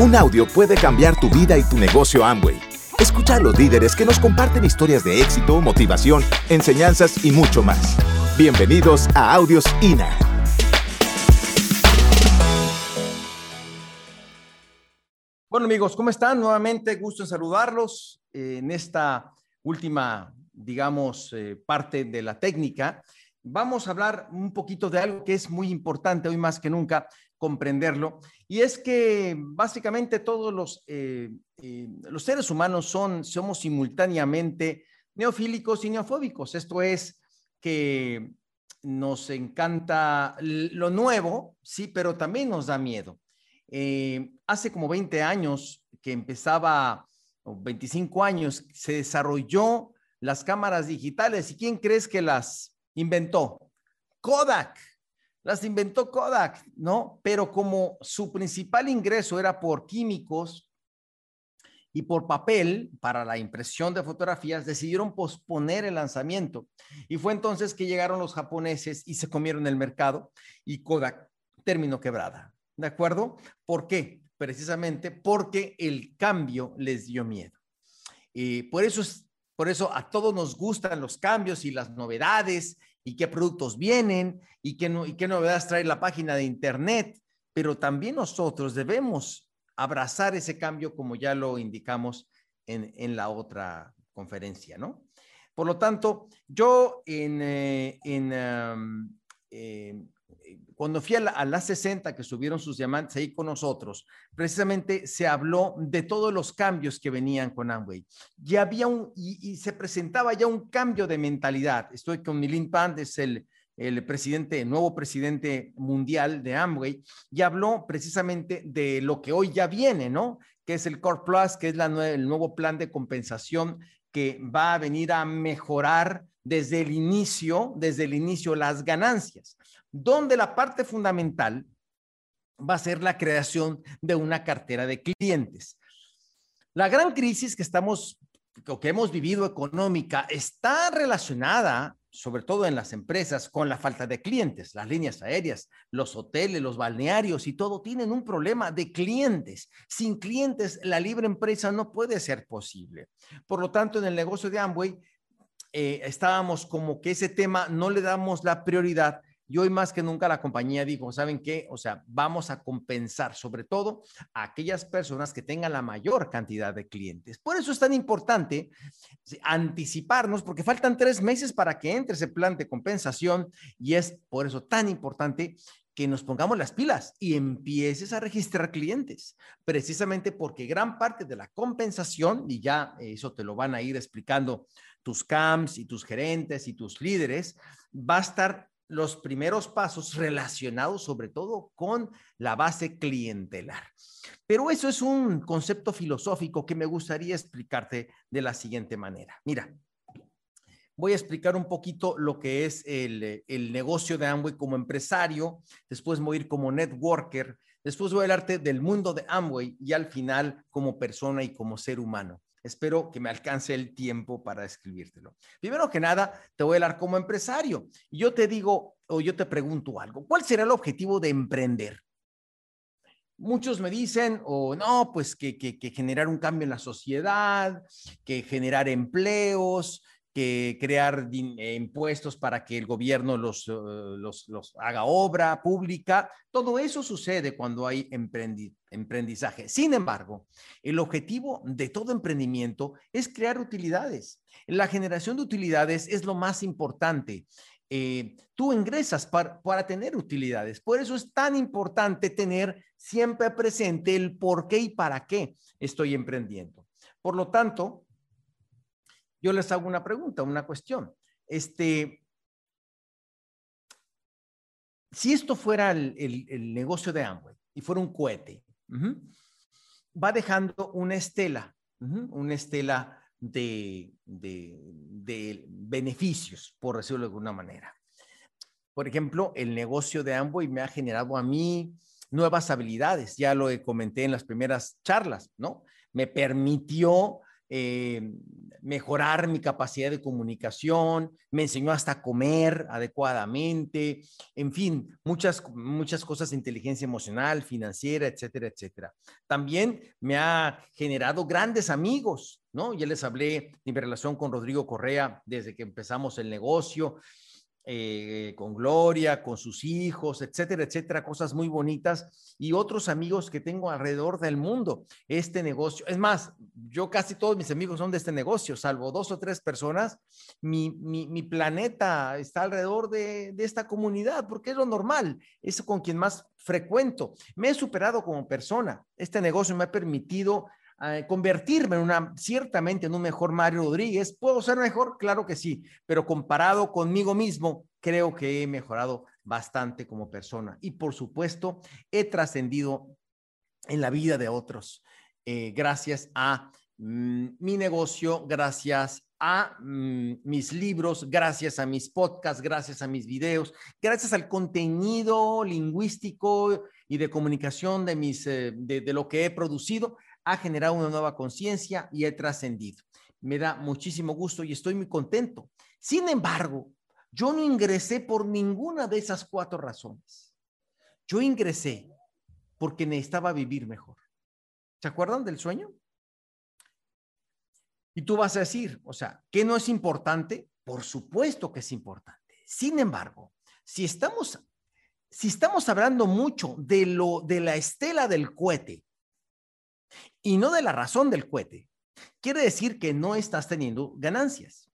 Un audio puede cambiar tu vida y tu negocio Amway. Escucha a los líderes que nos comparten historias de éxito, motivación, enseñanzas y mucho más. Bienvenidos a Audios INA. Bueno amigos, ¿cómo están? Nuevamente gusto en saludarlos eh, en esta última, digamos, eh, parte de la técnica. Vamos a hablar un poquito de algo que es muy importante hoy más que nunca, comprenderlo. Y es que básicamente todos los, eh, eh, los seres humanos son, somos simultáneamente neofílicos y neofóbicos. Esto es que nos encanta lo nuevo, sí, pero también nos da miedo. Eh, hace como 20 años que empezaba, o 25 años, se desarrolló las cámaras digitales. ¿Y quién crees que las inventó? Kodak. Las inventó Kodak, ¿no? Pero como su principal ingreso era por químicos y por papel para la impresión de fotografías, decidieron posponer el lanzamiento. Y fue entonces que llegaron los japoneses y se comieron el mercado y Kodak terminó quebrada. ¿De acuerdo? ¿Por qué? Precisamente porque el cambio les dio miedo. Y por eso es por eso a todos nos gustan los cambios y las novedades y qué productos vienen y qué, y qué novedades trae la página de Internet, pero también nosotros debemos abrazar ese cambio como ya lo indicamos en, en la otra conferencia, ¿no? Por lo tanto, yo en, eh, eh, cuando fui a la, 60 que subieron sus diamantes ahí con nosotros, precisamente se habló de todos los cambios que venían con Amway. Ya había un, y, se presentaba ya un cambio de mentalidad. Estoy con Milin Pand, es el, el presidente, el nuevo presidente mundial de Amway, y habló precisamente de lo que hoy ya viene, ¿no? Que es el Core Plus, que es la, el nuevo plan de compensación que va a venir a mejorar desde el inicio, desde el inicio las ganancias donde la parte fundamental va a ser la creación de una cartera de clientes. La gran crisis que estamos o que hemos vivido económica está relacionada, sobre todo en las empresas, con la falta de clientes. Las líneas aéreas, los hoteles, los balnearios y todo tienen un problema de clientes. Sin clientes, la libre empresa no puede ser posible. Por lo tanto, en el negocio de Amway, eh, estábamos como que ese tema no le damos la prioridad y hoy más que nunca la compañía dijo, ¿saben qué? O sea, vamos a compensar sobre todo a aquellas personas que tengan la mayor cantidad de clientes. Por eso es tan importante anticiparnos, porque faltan tres meses para que entre ese plan de compensación y es por eso tan importante que nos pongamos las pilas y empieces a registrar clientes, precisamente porque gran parte de la compensación, y ya eso te lo van a ir explicando tus CAMs y tus gerentes y tus líderes, va a estar los primeros pasos relacionados sobre todo con la base clientelar. Pero eso es un concepto filosófico que me gustaría explicarte de la siguiente manera. Mira, voy a explicar un poquito lo que es el, negocio de Amway como empresario, después voy a ir como networker, después voy a hablarte del mundo de Amway y al final como persona y como ser humano. Espero que me alcance el tiempo para escribírtelo. Primero que nada, te voy a hablar como empresario. Yo te digo o yo te pregunto algo. ¿Cuál será el objetivo de emprender? Muchos me dicen, o no, pues que, que generar un cambio en la sociedad, que generar empleos, que crear eh, impuestos para que el gobierno los, eh, los, haga obra pública. Todo eso sucede cuando hay emprendizaje. Sin embargo, el objetivo de todo emprendimiento es crear utilidades. La generación de utilidades es lo más importante. Eh, tú ingresas para, para tener utilidades. Por eso es tan importante tener siempre presente el por qué y para qué estoy emprendiendo. Por lo tanto, yo les hago una pregunta, una cuestión. Este, si esto fuera el, negocio de Amway y fuera un cohete, va dejando una estela, una estela de, beneficios, por decirlo de alguna manera. Por ejemplo, el negocio de Amway me ha generado a mí nuevas habilidades, ya lo comenté en las primeras charlas, ¿no? Me permitió eh, mejorar mi capacidad de comunicación, me enseñó hasta comer adecuadamente, en fin, muchas, muchas cosas de inteligencia emocional, financiera, etcétera, etcétera. También me ha generado grandes amigos, ¿no? Ya les hablé de mi relación con Rodrigo Correa desde que empezamos el negocio. Eh, con Gloria, con sus hijos, etcétera, etcétera, cosas muy bonitas y otros amigos que tengo alrededor del mundo. Este negocio, es más, yo casi todos mis amigos son de este negocio, salvo dos o tres personas. Mi, mi, planeta está alrededor de, de esta comunidad porque es lo normal, es con quien más frecuento. Me he superado como persona. Este negocio me ha permitido convertirme en una, ciertamente en un mejor Mario Rodríguez. ¿Puedo ser mejor? Claro que sí, pero comparado conmigo mismo, creo que he mejorado bastante como persona. Y por supuesto, he trascendido en la vida de otros eh, gracias a mm, mi negocio, gracias a mm, mis libros, gracias a mis podcasts, gracias a mis videos, gracias al contenido lingüístico y de comunicación de, mis, eh, de lo que he producido ha generado una nueva conciencia y he trascendido. Me da muchísimo gusto y estoy muy contento. Sin embargo, yo no ingresé por ninguna de esas cuatro razones. Yo ingresé porque necesitaba vivir mejor. ¿Se acuerdan del sueño? Y tú vas a decir, o sea, ¿qué no es importante? Por supuesto que es importante. Sin embargo, si estamos, si estamos hablando mucho de lo de la estela del cohete y no de la razón del cohete. Quiere decir que no estás teniendo ganancias.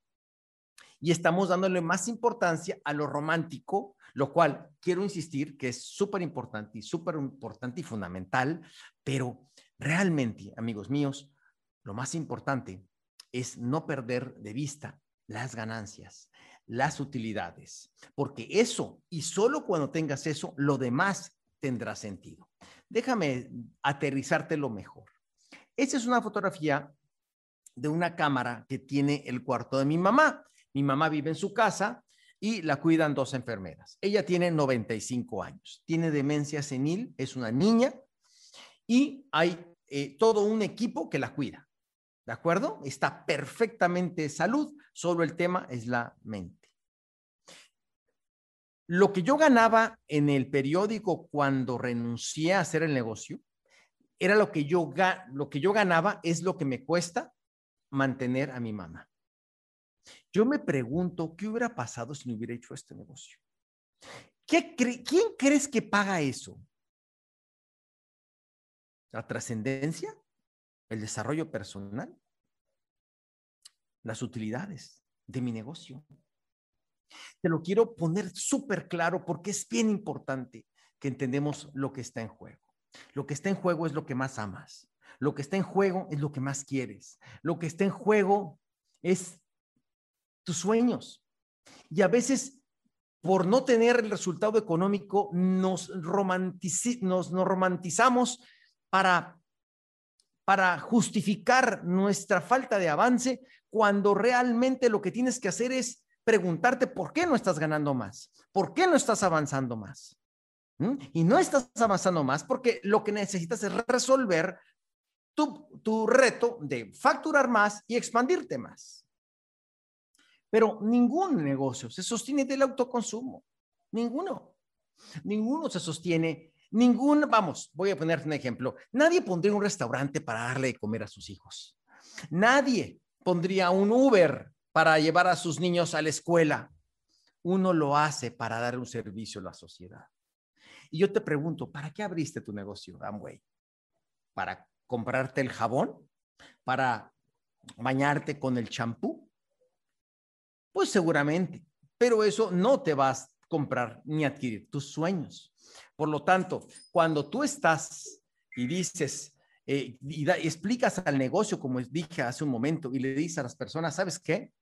Y estamos dándole más importancia a lo romántico, lo cual quiero insistir que es súper importante y súper importante y fundamental, pero realmente, amigos míos, lo más importante es no perder de vista las ganancias, las utilidades, porque eso, y solo cuando tengas eso, lo demás tendrá sentido. Déjame aterrizártelo mejor. Esa es una fotografía de una cámara que tiene el cuarto de mi mamá. Mi mamá vive en su casa y la cuidan dos enfermeras. Ella tiene 95 años, tiene demencia senil, es una niña y hay eh, todo un equipo que la cuida. ¿De acuerdo? Está perfectamente de salud, solo el tema es la mente. Lo que yo ganaba en el periódico cuando renuncié a hacer el negocio era lo que yo, lo que yo ganaba, es lo que me cuesta mantener a mi mamá. Yo me pregunto, ¿qué hubiera pasado si no hubiera hecho este negocio? ¿Qué ¿Quién crees que paga eso? ¿La trascendencia? ¿El desarrollo personal? ¿Las utilidades de mi negocio? Te lo quiero poner súper claro porque es bien importante que entendemos lo que está en juego. Lo que está en juego es lo que más amas. Lo que está en juego es lo que más quieres. Lo que está en juego es tus sueños. Y a veces, por no tener el resultado económico, nos, nos, romantizamos para, para justificar nuestra falta de avance cuando realmente lo que tienes que hacer es preguntarte por qué no estás ganando más, por qué no estás avanzando más. Y no estás avanzando más porque lo que necesitas es resolver tu, tu reto de facturar más y expandirte más. Pero ningún negocio se sostiene del autoconsumo. Ninguno. Ninguno se sostiene. Ningún, vamos, voy a ponerte un ejemplo. Nadie pondría un restaurante para darle de comer a sus hijos. Nadie pondría un Uber para llevar a sus niños a la escuela. Uno lo hace para dar un servicio a la sociedad. Y yo te pregunto, ¿para qué abriste tu negocio, Amway? ¿Para comprarte el jabón? ¿Para bañarte con el champú? Pues seguramente, pero eso no te vas a comprar ni adquirir tus sueños. Por lo tanto, cuando tú estás y dices, eh, y, explicas al negocio, como dije hace un momento, y le dices a las personas, ¿sabes qué?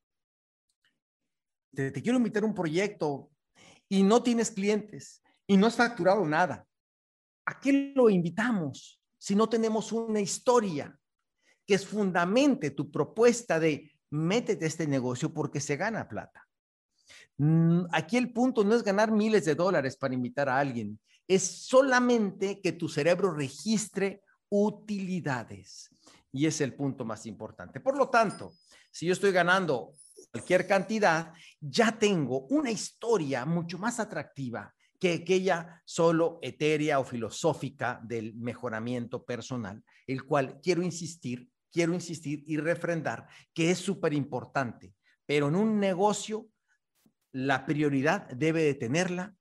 Te quiero invitar a un proyecto y no tienes clientes y no has facturado nada. ¿A qué lo invitamos si no tenemos una historia que es fundamente tu propuesta de métete este negocio porque se gana plata? Mm, aquí el punto no es ganar miles de dólares para invitar a alguien, es solamente que tu cerebro registre utilidades. y es el punto más importante. Por lo tanto, si yo estoy ganando cualquier cantidad, ya tengo una historia mucho más atractiva que aquella solo etérea o filosófica del mejoramiento personal, el cual quiero insistir, quiero insistir y refrendar que es súper importante, pero en un negocio la prioridad debe de tenerla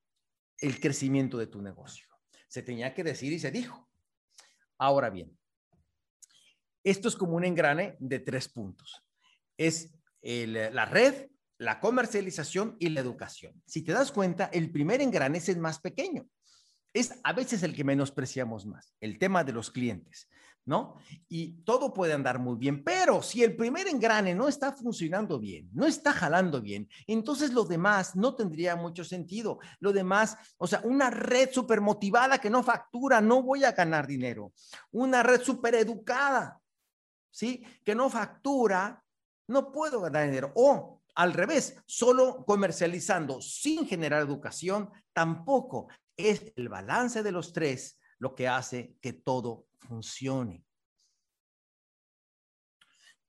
el crecimiento de tu negocio. Se tenía que decir y se dijo. Ahora bien, esto es como un engrane de tres puntos. Es la red, la comercialización y la educación. Si te das cuenta, el primer engrane es el más pequeño. Es a veces el que menospreciamos más, el tema de los clientes, ¿no? Y todo puede andar muy bien, pero si el primer engrane no está funcionando bien, no está jalando bien, entonces lo demás no tendría mucho sentido. Lo demás, o sea, una red súper motivada que no factura, no voy a ganar dinero. Una red súper educada, ¿sí? Que no factura, no puedo ganar dinero. O al revés, solo comercializando sin generar educación, tampoco es el balance de los tres lo que hace que todo funcione.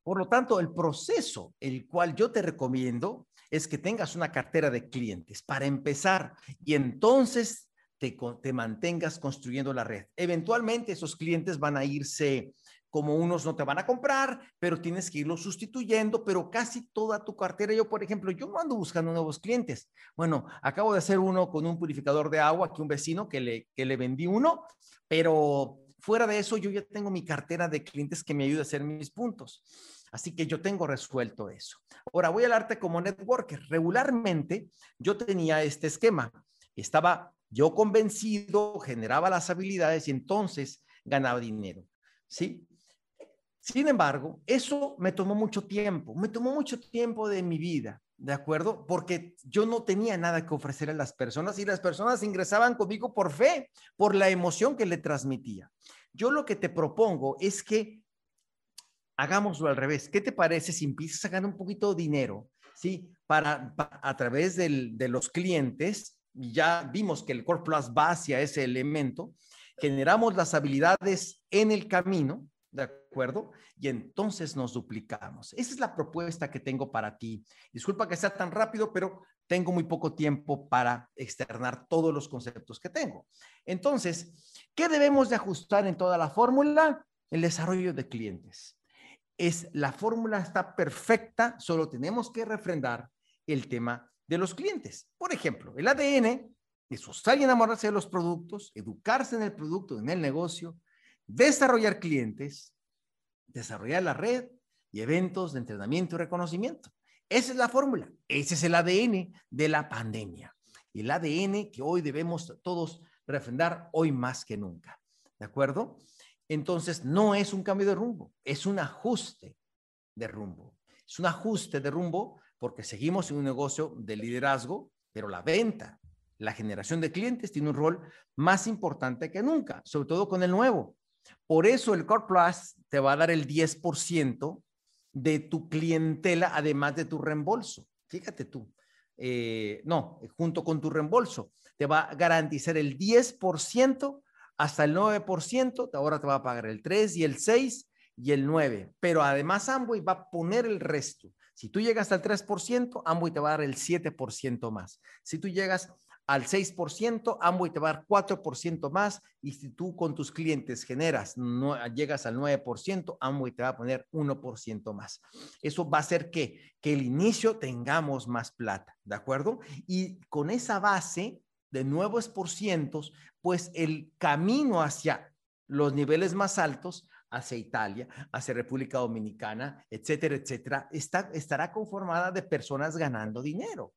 Por lo tanto, el proceso, el cual yo te recomiendo, es que tengas una cartera de clientes para empezar y entonces te, te mantengas construyendo la red. Eventualmente esos clientes van a irse como unos no te van a comprar, pero tienes que irlos sustituyendo, pero casi toda tu cartera, yo por ejemplo, yo no ando buscando nuevos clientes. Bueno, acabo de hacer uno con un purificador de agua, que un vecino que le, que le vendí uno, pero fuera de eso, yo ya tengo mi cartera de clientes que me ayuda a hacer mis puntos. Así que yo tengo resuelto eso. Ahora voy al arte como networker. Regularmente yo tenía este esquema. Estaba yo convencido, generaba las habilidades y entonces ganaba dinero. ¿Sí? Sin embargo, eso me tomó mucho tiempo, me tomó mucho tiempo de mi vida, ¿de acuerdo? Porque yo no tenía nada que ofrecer a las personas y las personas ingresaban conmigo por fe, por la emoción que le transmitía. Yo lo que te propongo es que hagámoslo al revés. ¿Qué te parece si empiezas a ganar un poquito de dinero, ¿sí? Para, a través de los clientes, ya vimos que el Core Plus va hacia ese elemento, generamos las habilidades en el camino, ¿de acuerdo? Y entonces nos duplicamos. Esa es la propuesta que tengo para ti. Disculpa que sea tan rápido, pero tengo muy poco tiempo para externar todos los conceptos que tengo. Entonces, ¿qué debemos de ajustar en toda la fórmula? El desarrollo de clientes. Es la fórmula está perfecta, solo tenemos que refrendar el tema de los clientes. Por ejemplo, el ADN es usar y enamorarse de los productos, educarse en el producto, en el negocio, desarrollar clientes, desarrollar la red y eventos de entrenamiento y reconocimiento. Esa es la fórmula, ese es el ADN de la pandemia. Y el ADN que hoy debemos todos refrendar hoy más que nunca. ¿De acuerdo? Entonces, no es un cambio de rumbo, es un ajuste de rumbo. Es un ajuste de rumbo porque seguimos en un negocio de liderazgo, pero la venta, la generación de clientes tiene un rol más importante que nunca, sobre todo con el nuevo. Por eso el Core Plus te va a dar el 10% de tu clientela, además de tu reembolso. Fíjate tú. Eh, no, junto con tu reembolso, te va a garantizar el 10% hasta el 9%, ahora te va a pagar el 3 y el 6 y el 9, pero además Amway va a poner el resto. Si tú llegas al 3%, Amway te va a dar el 7% más. Si tú llegas al 6%, Amway te va a dar 4% más y si tú con tus clientes generas, no, llegas al 9%, Amway te va a poner 1% más. Eso va a hacer que, que el inicio tengamos más plata, ¿de acuerdo? Y con esa base de nuevos por cientos, pues el camino hacia los niveles más altos hacia Italia, hacia República Dominicana, etcétera, etcétera, está, estará conformada de personas ganando dinero.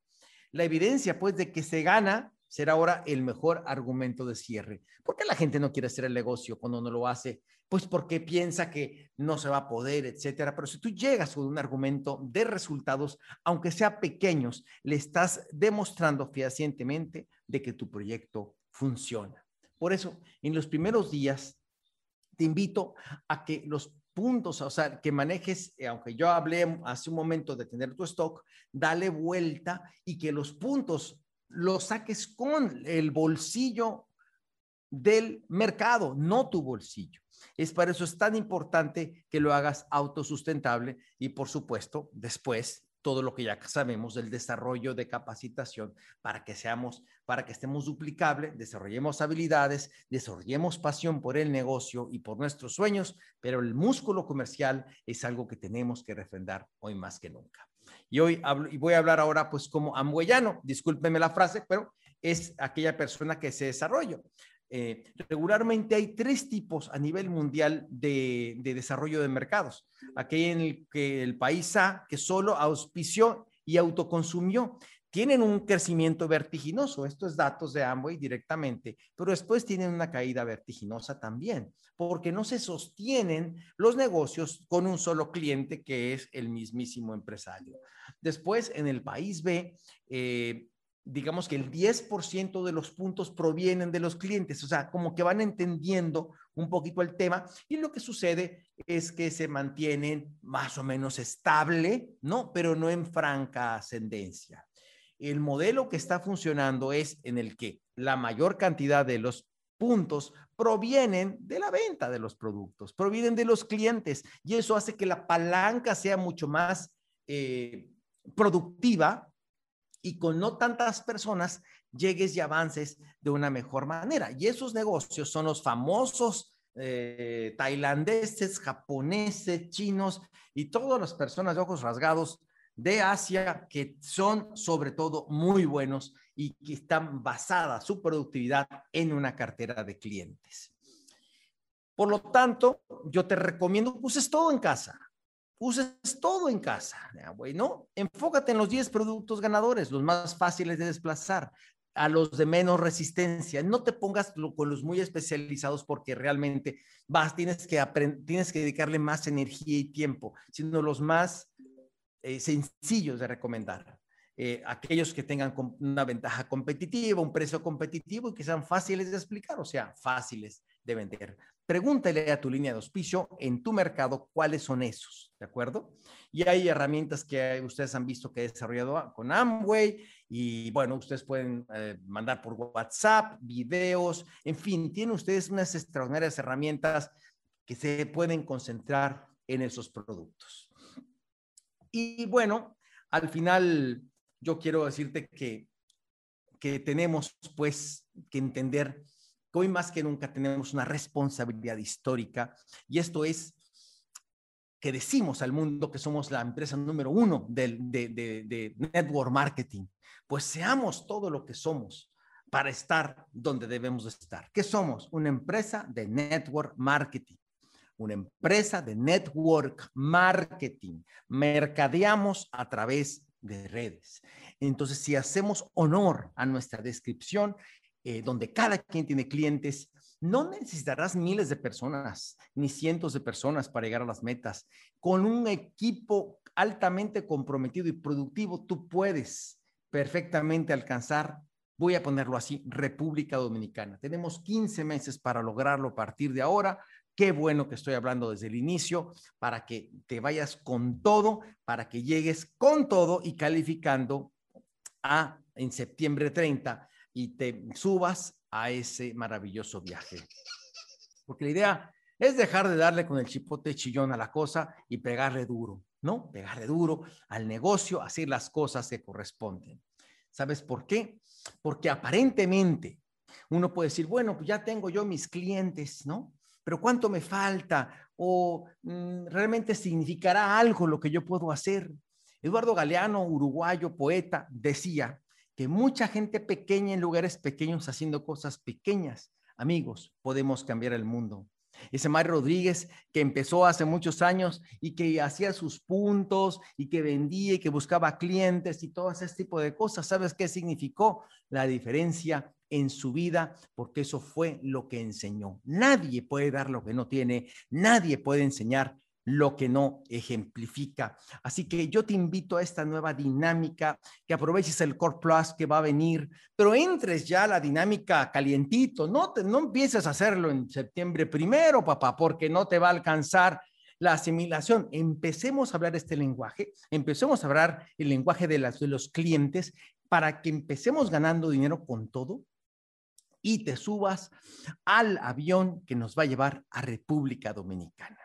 La evidencia, pues, de que se gana será ahora el mejor argumento de cierre. ¿Por qué la gente no quiere hacer el negocio cuando no lo hace? Pues porque piensa que no se va a poder, etcétera. Pero si tú llegas con un argumento de resultados, aunque sea pequeños, le estás demostrando fehacientemente de que tu proyecto funciona. Por eso, en los primeros días, te invito a que los puntos, o sea, que manejes, eh, aunque yo hablé hace un momento de tener tu stock, dale vuelta y que los puntos los saques con el bolsillo del mercado, no tu bolsillo. Es para eso es tan importante que lo hagas autosustentable y por supuesto después todo lo que ya sabemos del desarrollo de capacitación para que seamos, para que estemos duplicables, desarrollemos habilidades, desarrollemos pasión por el negocio y por nuestros sueños, pero el músculo comercial es algo que tenemos que refrendar hoy más que nunca. Y hoy voy a hablar ahora pues como ambuellano, discúlpeme la frase, pero es aquella persona que se desarrolla. Eh, regularmente hay tres tipos a nivel mundial de, desarrollo de mercados. Aquí en el que el país A, que solo auspició y autoconsumió, tienen un crecimiento vertiginoso. Estos datos de Amway directamente, pero después tienen una caída vertiginosa también, porque no se sostienen los negocios con un solo cliente que es el mismísimo empresario. Después, en el país B, eh, digamos que el 10% de los puntos provienen de los clientes, o sea, como que van entendiendo un poquito el tema y lo que sucede es que se mantienen más o menos estable, ¿no? Pero no en franca ascendencia. El modelo que está funcionando es en el que la mayor cantidad de los puntos provienen de la venta de los productos, provienen de los clientes y eso hace que la palanca sea mucho más eh, productiva y con no tantas personas llegues y avances de una mejor manera. Y esos negocios son los famosos eh, tailandeses, japoneses, chinos y todas las personas de ojos rasgados de Asia que son sobre todo muy buenos y que están basadas su productividad en una cartera de clientes. Por lo tanto, yo te recomiendo que uses todo en casa uses todo en casa. Bueno, enfócate en los 10 productos ganadores, los más fáciles de desplazar, a los de menos resistencia. No te pongas con los muy especializados porque realmente vas, tienes que, tienes que dedicarle más energía y tiempo, sino los más eh, sencillos de recomendar. Eh, aquellos que tengan una ventaja competitiva, un precio competitivo y que sean fáciles de explicar, o sea, fáciles de vender. Pregúntale a tu línea de auspicio en tu mercado cuáles son esos, ¿de acuerdo? Y hay herramientas que ustedes han visto que he desarrollado con Amway y bueno, ustedes pueden eh, mandar por WhatsApp, videos, en fin, tienen ustedes unas extraordinarias herramientas que se pueden concentrar en esos productos. Y bueno, al final yo quiero decirte que, que tenemos pues que entender hoy más que nunca tenemos una responsabilidad histórica y esto es que decimos al mundo que somos la empresa número uno de, de, network marketing, pues seamos todo lo que somos para estar donde debemos estar. ¿Qué somos? Una empresa de network marketing, una empresa de network marketing. Mercadeamos a través de redes. Entonces, si hacemos honor a nuestra descripción, eh, donde cada quien tiene clientes, no necesitarás miles de personas ni cientos de personas para llegar a las metas. Con un equipo altamente comprometido y productivo, tú puedes perfectamente alcanzar, voy a ponerlo así, República Dominicana. Tenemos 15 meses para lograrlo a partir de ahora. Qué bueno que estoy hablando desde el inicio para que te vayas con todo, para que llegues con todo y calificando a en septiembre 30 y te subas a ese maravilloso viaje. Porque la idea es dejar de darle con el chipote chillón a la cosa y pegarle duro, ¿no? Pegarle duro al negocio, hacer las cosas que corresponden. ¿Sabes por qué? Porque aparentemente uno puede decir, bueno, pues ya tengo yo mis clientes, ¿no? Pero ¿cuánto me falta? ¿O mm, realmente significará algo lo que yo puedo hacer? Eduardo Galeano, uruguayo, poeta, decía, que mucha gente pequeña en lugares pequeños haciendo cosas pequeñas, amigos, podemos cambiar el mundo. Ese Mario Rodríguez que empezó hace muchos años y que hacía sus puntos y que vendía y que buscaba clientes y todo ese tipo de cosas, ¿sabes qué significó? La diferencia en su vida, porque eso fue lo que enseñó. Nadie puede dar lo que no tiene, nadie puede enseñar lo que no ejemplifica. Así que yo te invito a esta nueva dinámica, que aproveches el Core Plus que va a venir, pero entres ya a la dinámica calientito, no, te, no empieces a hacerlo en septiembre primero, papá, porque no te va a alcanzar la asimilación. Empecemos a hablar este lenguaje, empecemos a hablar el lenguaje de, las, de los clientes para que empecemos ganando dinero con todo y te subas al avión que nos va a llevar a República Dominicana.